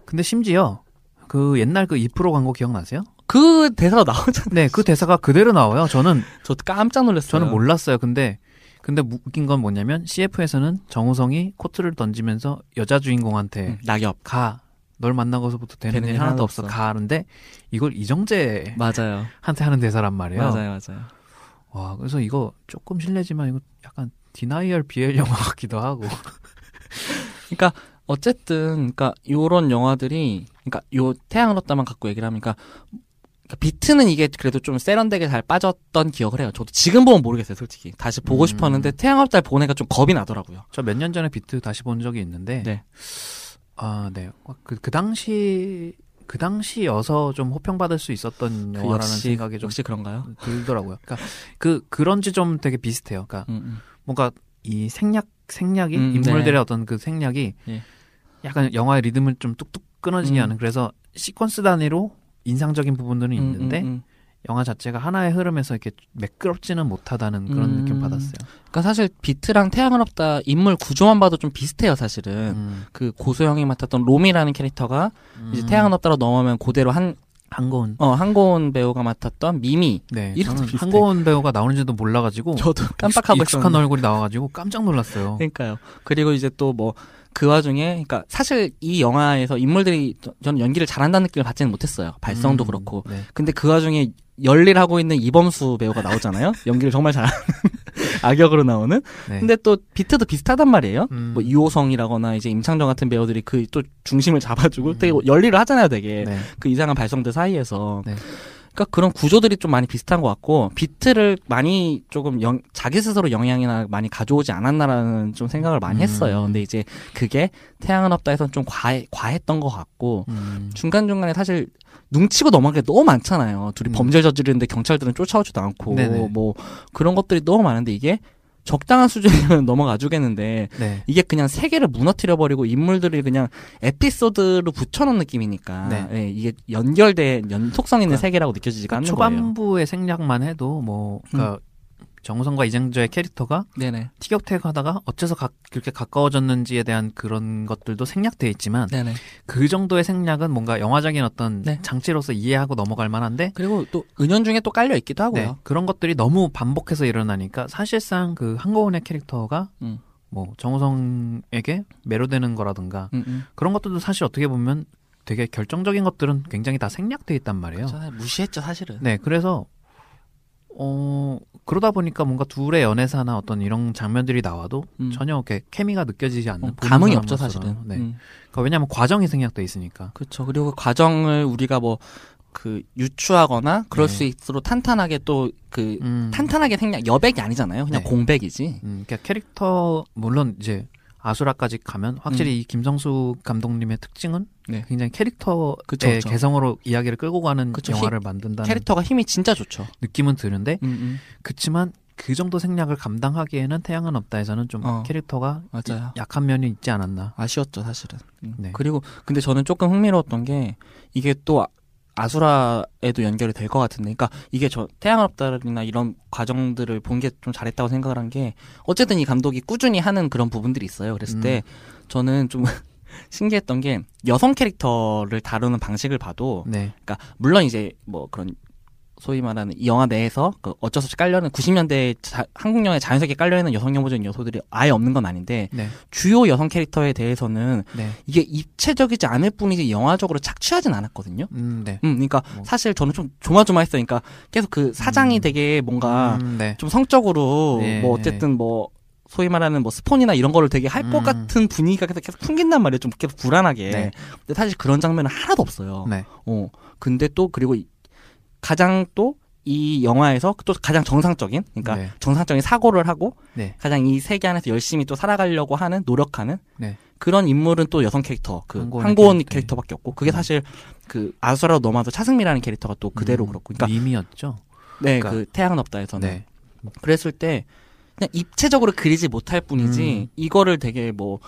근데 심지어 그 옛날 그 2프로 광고 기억나세요? 그 대사가 나오잖아요. 네, 그 대사가 그대로 나와요. 저는 *laughs* 저 깜짝 놀랐어요. 저는 몰랐어요. 근데 근데 웃긴 건 뭐냐면 CF에서는 정우성이 코트를 던지면서 여자 주인공한테 음, 낙엽 가. 널 만나고서부터 되는 되는 일일 하나도 하나도 없어. 없어. 가는데 이걸 이정재한테 맞아요. 하는 대사란 말이에요. 맞아요, 맞아요. 와, 그래서 이거 조금 실례지만 이거 약간 denial BL *laughs* 영화 같기도 하고. 그러니까 어쨌든 그러니까 요런 영화들이 그러니까 요 태양은 없다만 갖고 얘기를 하면 그러니까 비트는 이게 그래도 좀 세련되게 잘 빠졌던 기억을 해요. 저도 지금 보면 모르겠어요, 솔직히. 다시 보고 음. 싶었는데 태양은 없다를 보기가 좀 겁이 나더라고요. 저 몇 년 전에 비트 다시 본 적이 있는데 네. 아, 네. 그, 그 당시 그 당시여서 좀 호평받을 수 있었던 그 영화라는 역시 생각이 좀 역시 그런가요? 들더라고요. 그러니까 그 그런지 좀 되게 비슷해요. 그러니까 음, 음. 뭔가 이 생략 생략이 음, 인물들의 네. 어떤 그 생략이 예. 약간 영화의 리듬을 좀 뚝뚝 끊어지게 음. 하는 그래서 시퀀스 단위로 인상적인 부분들은 음, 있는데 음, 음. 영화 자체가 하나의 흐름에서 이렇게 매끄럽지는 못하다는 그런 음. 느낌 받았어요. 그러니까 사실 비트랑 태양은 없다 인물 구조만 봐도 좀 비슷해요 사실은 음. 그 고소영이 맡았던 롬이라는 캐릭터가 이제 태양은 없다로 넘어오면 그대로 한 한고은 어, 한고은 배우가 맡았던 미미 네, 저는 비슷해. 한고은 배우가 나오는지도 몰라가지고 저도 깜빡하고 익숙한 있었는데. 얼굴이 나와가지고 깜짝 놀랐어요. 그러니까요 그리고 이제 또 뭐 그 와중에 그러니까 사실 이 영화에서 인물들이 저- 저는 연기를 잘한다는 느낌을 받지는 못했어요 발성도 음, 그렇고 네. 근데 그 와중에 열일하고 있는 이범수 배우가 나오잖아요 *laughs* 연기를 정말 잘하는 *laughs* 악역으로 나오는 네. 근데 또 비트도 비슷하단 말이에요 음. 뭐 이호성이라거나 이제 임창정 같은 배우들이 그 또 중심을 잡아주고 음. 되게 열일을 하잖아요, 되게 네. 그 이상한 발성들 사이에서. 네. 그러니까 그런 구조들이 좀 많이 비슷한 것 같고 비트를 많이 조금 영- 자기 스스로 영향이나 많이 가져오지 않았나라는 좀 생각을 많이 음. 했어요. 근데 이제 그게 태양은 없다에선 좀 과해, 과했던 것 같고 음. 중간 중간에 사실 눈치고 넘어간 게 너무 많잖아요. 둘이 음. 범죄 저지르는데 경찰들은 쫓아오지도 않고 네네. 뭐 그런 것들이 너무 많은데 이게 적당한 수준이면 *laughs* 넘어가 주겠는데 네. 이게 그냥 세계를 무너뜨려 버리고 인물들이 그냥 에피소드로 붙여놓은 느낌이니까 네. 예, 이게 연결된 연속성 있는 그러니까 세계라고 느껴지지가 그러니까 않는 거예요. 초반부의 생략만 해도 뭐 그러니까 정우성과 이정재의 캐릭터가 네네. 티격태격하다가 어째서 가, 그렇게 가까워졌는지에 대한 그런 것들도 생략돼 있지만 네네. 그 정도의 생략은 뭔가 영화적인 어떤 네. 장치로서 이해하고 넘어갈 만한데 그리고 또 은연중에 또 깔려 있기도 하고요. 네, 그런 것들이 너무 반복해서 일어나니까 사실상 그 한고은의 캐릭터가 음. 뭐 정우성에게 매료되는 거라든가 음, 음. 그런 것들도 사실 어떻게 보면 되게 결정적인 것들은 굉장히 다 생략돼 있단 말이에요. 저는 무시했죠 사실은. 네, 그래서 어 그러다 보니까 뭔가 둘의 연애사나 어떤 이런 장면들이 나와도 음. 전혀 이렇게 케미가 느껴지지 않는 어, 감흥이 없죠. 사실은. 네, 음. 그러니까 왜냐하면 과정이 생략돼 있으니까. 그렇죠. 그리고 그 과정을 우리가 뭐 그 유추하거나 그럴 네. 수 있도록 탄탄하게 또그 음, 탄탄하게 생략 여백이 아니잖아요. 그냥 네. 공백이지. 음, 그러니까 캐릭터 물론 이제 아수라까지 가면 확실히 이 김성수 감독님의 특징은 음. 네. 굉장히 캐릭터의 그쵸, 그쵸. 개성으로 이야기를 끌고 가는 그쵸, 영화를 만든다는 캐릭터가 힘이 진짜 좋죠. 느낌은 드는데 음, 음. 그치만 그 정도 생략을 감당하기에는 태양은 없다에서는 좀 어, 캐릭터가 맞아요. 약한 면이 있지 않았나. 아쉬웠죠 사실은. 음. 네. 그리고 근데 저는 조금 흥미로웠던 게 이게 또 아- 아수라에도 연결이 될 것 같은데, 그러니까 이게 저 태양은 없다나 이런 과정들을 본 게 좀 잘했다고 생각을 한 게 어쨌든 이 감독이 꾸준히 하는 그런 부분들이 있어요. 그랬을 때 저는 좀 *laughs* 신기했던 게 여성 캐릭터를 다루는 방식을 봐도 네. 그러니까 물론 이제 뭐 그런 소위 말하는 이 영화 내에서 그 어쩔 수 없이 깔려는 90년대 자, 한국 영화에 자연스럽게 깔려있는 여성 혐오적인 요소들이 아예 없는 건 아닌데 네. 주요 여성 캐릭터에 대해서는 네. 이게 입체적이지 않을 뿐이지 영화적으로 착취하진 않았거든요. 음, 네. 음, 그러니까 뭐. 사실 저는 좀 조마조마했어요. 그러니까 계속 그 사장이 음. 되게 뭔가 음, 네. 좀 성적으로 네. 뭐 어쨌든 뭐 소위 말하는 뭐 스폰이나 이런 거를 되게 할것 음. 같은 분위기가 계속 계속 풍긴단 말이에요. 좀 계속 불안하게. 네. 근데 사실 그런 장면은 하나도 없어요. 네. 어. 근데 또 그리고 이- 가장 또 이 영화에서 또 가장 정상적인 그러니까 네. 정상적인 사고를 하고 네. 가장 이 세계 안에서 열심히 또 살아가려고 하는 노력하는 네. 그런 인물은 또 여성 캐릭터 그 한고은 한고은 캐릭터. 캐릭터밖에 없고 그게 음. 사실 그 아수라로 넘어와서 차승미라는 캐릭터가 또 그대로 음, 그렇고 그러니까 밈이었죠. 네, 그러니까- 그 태양은 없다에서는 네. 그랬을 때 그냥 입체적으로 그리지 못할 뿐이지 음. 이거를 되게 뭐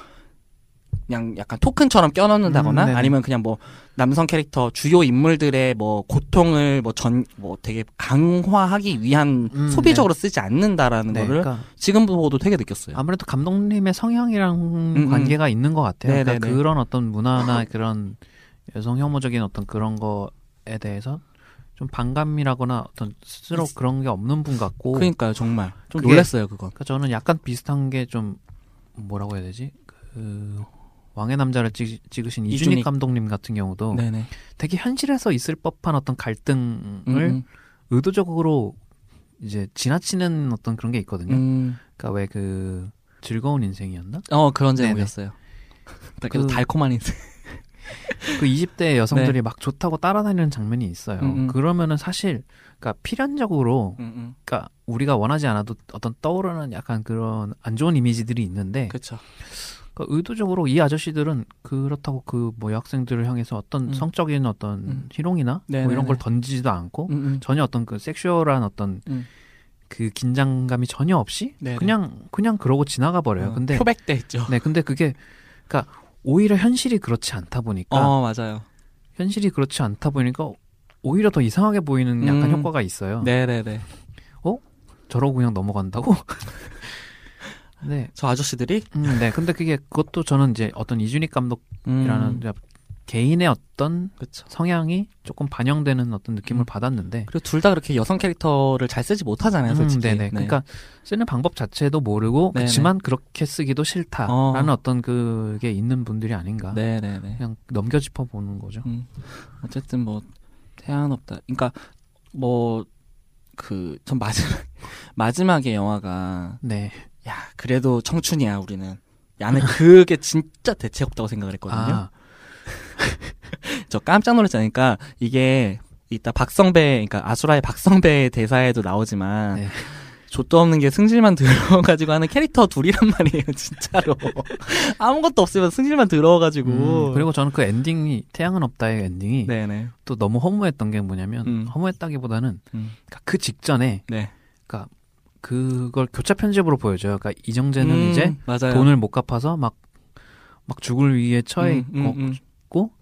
그냥 약간 토큰처럼 껴넣는다거나 음. 아니면 그냥 뭐 남성 캐릭터 주요 인물들의 뭐 고통을 뭐 전뭐 되게 강화하기 위한 음, 소비적으로 쓰지 않는다라는 네. 거를 그러니까 지금 보고도 되게 느꼈어요. 아무래도 감독님의 성향이랑 음. 관계가 있는 것 같아요. 네네네. 그러니까 그런 어떤 문화나 *laughs* 그런 여성 혐오적인 어떤 그런 거에 대해서 좀 반감이라거나 어떤 스스로 그런 게 없는 분 같고. 그러니까요, 정말 좀 그게- 놀랐어요, 그건. 그러니까 저는 약간 비슷한 게 좀 뭐라고 해야 되지? 그 왕의 남자를 찍, 찍으신 이준익, 이준익. 감독님 같은 경우도 네네. 되게 현실에서 있을 법한 어떤 갈등을 음, 음. 의도적으로 이제 지나치는 어떤 그런 게 있거든요. 음. 그러니까 왜 그 즐거운 인생이었나? 어 그런. 제목이었어요. 그래서 그- 달콤한 인생. *laughs* 그 20대 여성들이 막 좋다고 따라다니는 장면이 있어요. 네. 음, 음. 그러면은 사실 그러니까 필연적으로 음, 음. 그러니까 우리가 원하지 않아도 어떤 떠오르는 약간 그런 안 좋은 이미지들이 있는데 그렇죠. 그러니까 의도적으로 이 아저씨들은 그렇다고 그 뭐 여학생들을 향해서 어떤 음. 성적인 어떤 음. 희롱이나 네네네. 뭐 이런 걸 던지지도 않고 음, 음. 전혀 어떤 그 섹슈얼한 어떤 음. 그 긴장감이 전혀 없이 네네. 그냥 그냥 그러고 지나가 버려요. 어, 근데 표백돼 있죠. 네, 근데 그게 그러니까 오히려 현실이 그렇지 않다 보니까 어 맞아요. 현실이 그렇지 않다 보니까 오히려 더 이상하게 보이는 약간 음. 효과가 있어요. 네네네. 저러고 그냥 넘어간다고? *laughs* 네. 저 아저씨들이 음, 네. 근데 그게 그것도 저는 이제 어떤 이준익 감독이라는 음, 이제 개인의 어떤 그렇죠. 성향이 조금 반영되는 어떤 느낌을 음. 받았는데 그리고 둘 다 그렇게 여성 캐릭터를 잘 쓰지 못하잖아요, 음, 솔직히. 네네. 네. 그러니까 쓰는 방법 자체도 모르고 네네. 그렇지만 그렇게 쓰기도 싫다라는 어. 어. 떤 그게 있는 분들이 아닌가. 네네네. 그냥 넘겨짚어 보는 거죠. 음. 어쨌든 뭐 태양 없다. 그러니까 뭐 그 전 마지막 *laughs* 마지막에 영화가 네. 야 그래도 청춘이야 우리는. 야는 그게 진짜 대책 없다고 생각을 했거든요. 아, *laughs* 저 깜짝 놀랐잖아요. 이게 이따 박성배, 그러니까 아수라의 박성배 대사에도 나오지만 네. 좆도 없는 게 승질만 들어가지고 하는 캐릭터 둘이란 말이에요, 진짜로. *laughs* 아무것도 없으면 승질만 들어가지고. 음, 그리고 저는 그 엔딩이 태양은 없다의 엔딩이 네네. 또 너무 허무했던 게 뭐냐면 음. 허무했다기보다는 음. 그러니까 그 직전에 네. 그 걸 교차 편집으로 보여줘요. 그러니까 이정재는 음, 이제 맞아요. 돈을 못 갚아서 막 막 죽을 위기에 처해 음, 음, 음. 있고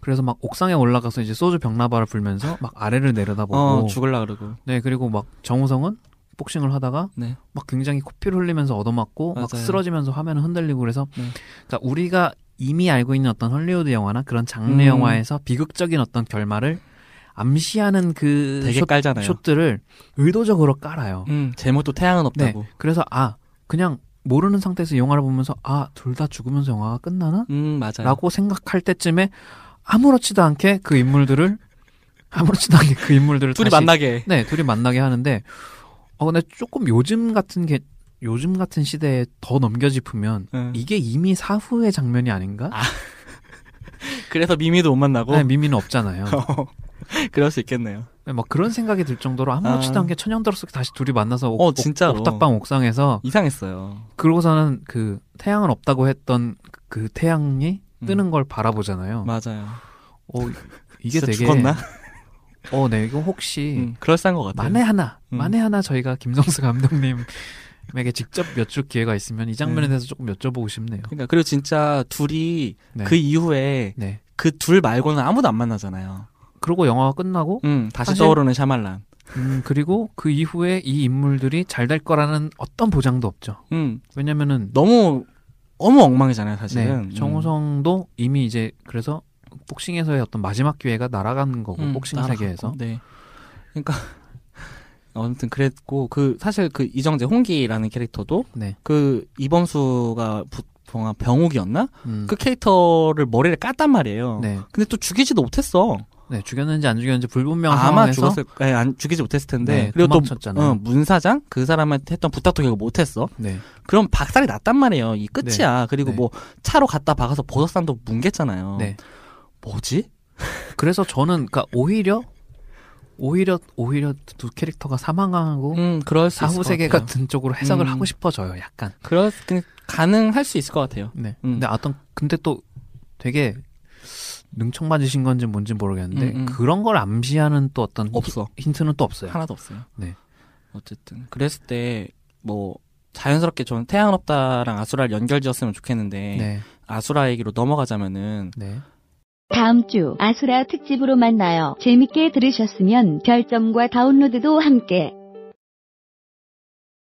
그래서 막 옥상에 올라가서 이제 소주 병나발을 불면서 막 아래를 내려다보고 어, 죽을라 그러고. 네 그리고 막 정우성은 복싱을 하다가 네. 막 굉장히 코피를 흘리면서 얻어맞고 막 맞아요. 쓰러지면서 화면을 흔들리고 그래서 네. 그러니까 우리가 이미 알고 있는 어떤 헐리우드 영화나 그런 장르 음. 영화에서 비극적인 어떤 결말을 암시하는 그 되게 숏, 깔잖아요. 숏들을 의도적으로 깔아요. 음, 제목도 태양은 네. 없다고. 그래서 아 그냥 모르는 상태에서 영화를 보면서 아 둘 다 죽으면서 영화가 끝나나? 음, 맞아요. 라고 생각할 때쯤에 아무렇지도 않게 그 인물들을 아무렇지도 않게 그 인물들을 *laughs* 둘이 다시- 만나게. 네 둘이 만나게 하는데 어 근데 조금 요즘 같은 게 요즘 같은 시대에 더 넘겨짚으면 음. 이게 이미 사후의 장면이 아닌가? *laughs* 그래서 미미도 못 만나고. 네, 미미는 없잖아요. *laughs* *laughs* 그럴 수 있겠네요. 네, 막 그런 생각이 들 정도로 아무렇지도 아. 않게 천연더럽게 다시 둘이 만나서 옥, 어, 진짜로. 옥탑방 옥상에서 이상했어요. 그러고서는 그 태양은 없다고 했던 그 태양이 음. 뜨는 걸 바라보잖아요. 맞아요. 어, 이게 되게 죽었나? 어, 네, 이거 혹시 음, 그럴싸한 것 같아요. 만에 하나, 음. 만에 하나 저희가 김성수 감독님에게 직접 여쭐 기회가 있으면 이 장면에 네. 대해서 조금 여쭤보고 싶네요. 그러니까 그리고 진짜 둘이 네. 그 이후에 네. 그둘 말고는 아무도 안 만나잖아요. 그리고 영화가 끝나고 음, 다시 사실- 떠오르는 샤말란. 음, 그리고 그 이후에 이 인물들이 잘 될 거라는 어떤 보장도 없죠. 음, 왜냐면은 너무 너무 엉망이잖아요, 네, 사실은. 음. 정우성도 이미 이제 그래서 복싱에서의 어떤 마지막 기회가 날아가는 거고 음, 복싱 날아갔고. 세계에서 네. 그러니까 *laughs* 아무튼 그랬고 그 사실 그 이정재 홍기라는 캐릭터도 네. 그 이범수가 부, 병- 병욱이었나? 음, 그 캐릭터를 머리를 깠단 말이에요. 네. 근데 또 죽이지도 못했어. 네, 죽였는지 안 죽였는지 불분명한 아마 상황에서 죽었을, 예, 안 죽이지 못했을 텐데. 네, 그리고 또 도망쳤잖아요. 어, 문사장 그 사람한테 했던 부탁도 결국 못했어. 네. 그럼 박살이 났단 말이에요. 이 끝이야. 그리고 네. 뭐 차로 갖다 박아서 보석산도 뭉갰잖아요. 네. 뭐지? *laughs* 그래서 저는 그러니까 오히려 오히려 오히려 두 캐릭터가 사망하고 음, 그럴 사후 것 세계. 같은 쪽으로 해석을 음. 하고 싶어져요, 약간. 그럴 그, 가능할 수 있을 것 같아요. 네. 음. 근데 어떤 근데 또 되게 능청 맞으신 건지 뭔지 모르겠는데 음, 음. 그런 걸 암시하는 또 어떤 없어. 히- 힌트는 또 없어요. 하나도 없어요. 네. 어쨌든 그랬을 때 뭐 자연스럽게 저는 태양은 없다랑 아수라를 연결지었으면 좋겠는데 네. 아수라 얘기로 넘어가자면은 네. 다음 주 아수라 특집으로 만나요. 재밌게 들으셨으면 별점과 다운로드도 함께